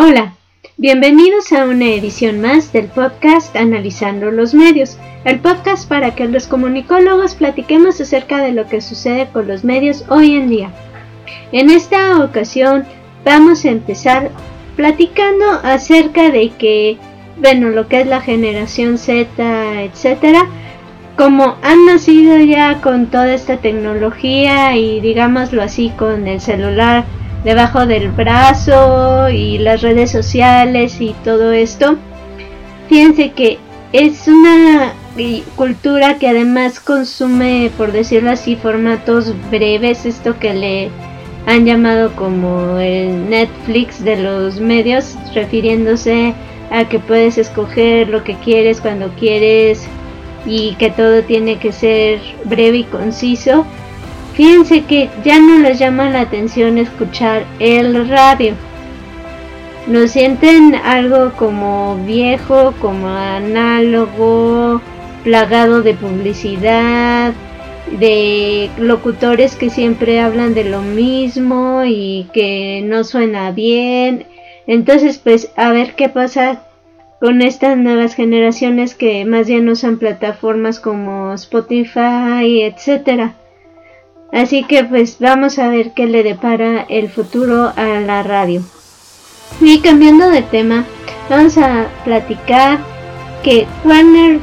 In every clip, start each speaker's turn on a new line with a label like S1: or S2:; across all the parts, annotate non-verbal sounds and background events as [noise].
S1: Hola, bienvenidos a una edición más del podcast Analizando los Medios, el podcast para que los comunicólogos platiquemos acerca de lo que sucede con los medios hoy en día. En esta ocasión vamos a empezar platicando acerca de que, bueno, lo que es la generación Z, etcétera, como han nacido ya con toda esta tecnología y digámoslo así con el celular debajo del brazo y las redes sociales y todo esto. Fíjense que es una cultura que además consume, por decirlo así, formatos breves, esto que le han llamado como el Netflix de los medios, refiriéndose a que puedes escoger lo que quieres cuando quieres y que todo tiene que ser breve y conciso. Fíjense que ya no les llama la atención escuchar el radio. Lo sienten algo como viejo, como análogo, plagado de publicidad, de locutores que siempre hablan de lo mismo y que no suena bien. Entonces, pues a ver qué pasa con estas nuevas generaciones que más bien usan plataformas como Spotify, etcétera. Así que pues vamos a ver qué le depara el futuro a la radio. Y cambiando de tema, vamos a platicar que Warner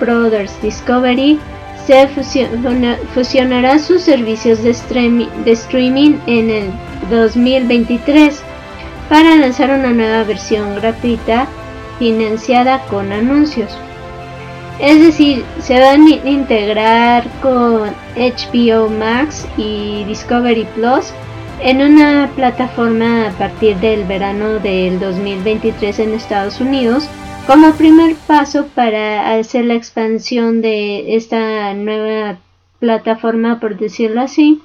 S1: Brothers Discovery se fusionará sus servicios de, streaming en el 2023 para lanzar una nueva versión gratuita financiada con anuncios. Es decir, se van a integrar con HBO Max y Discovery Plus en una plataforma a partir del verano del 2023 en Estados Unidos como primer paso para hacer la expansión de esta nueva plataforma, por decirlo así,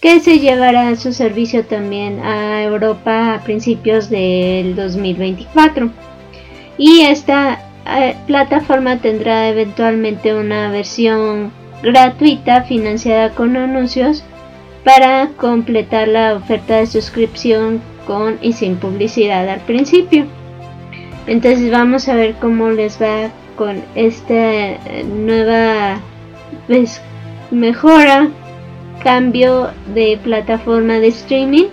S1: que se llevará su servicio también a Europa a principios del 2024. Y esta plataforma tendrá eventualmente una versión gratuita financiada con anuncios para completar la oferta de suscripción con y sin publicidad al principio. Entonces vamos a ver cómo les va con esta eh, nueva pues, mejora, cambio de plataforma de streaming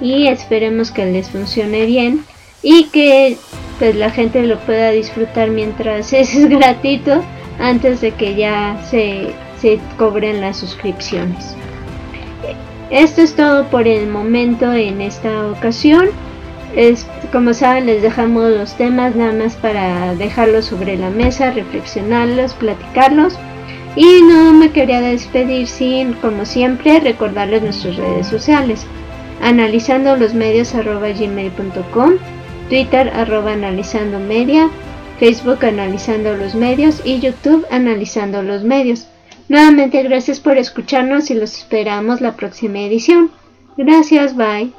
S1: y esperemos que les funcione bien y que pues la gente lo pueda disfrutar mientras [laughs] es gratuito antes de que ya se, se cobren las suscripciones. Esto es todo por el momento en esta ocasión. Es, como saben, les dejamos los temas nada más para dejarlos sobre la mesa, reflexionarlos, platicarlos. Y no me quería despedir sin, como siempre, recordarles nuestras redes sociales. Analizando los medios gmail.com Twitter arroba analizando media, Facebook analizando los medios y YouTube analizando los medios. Nuevamente gracias por escucharnos y los esperamos la próxima edición. Gracias, bye.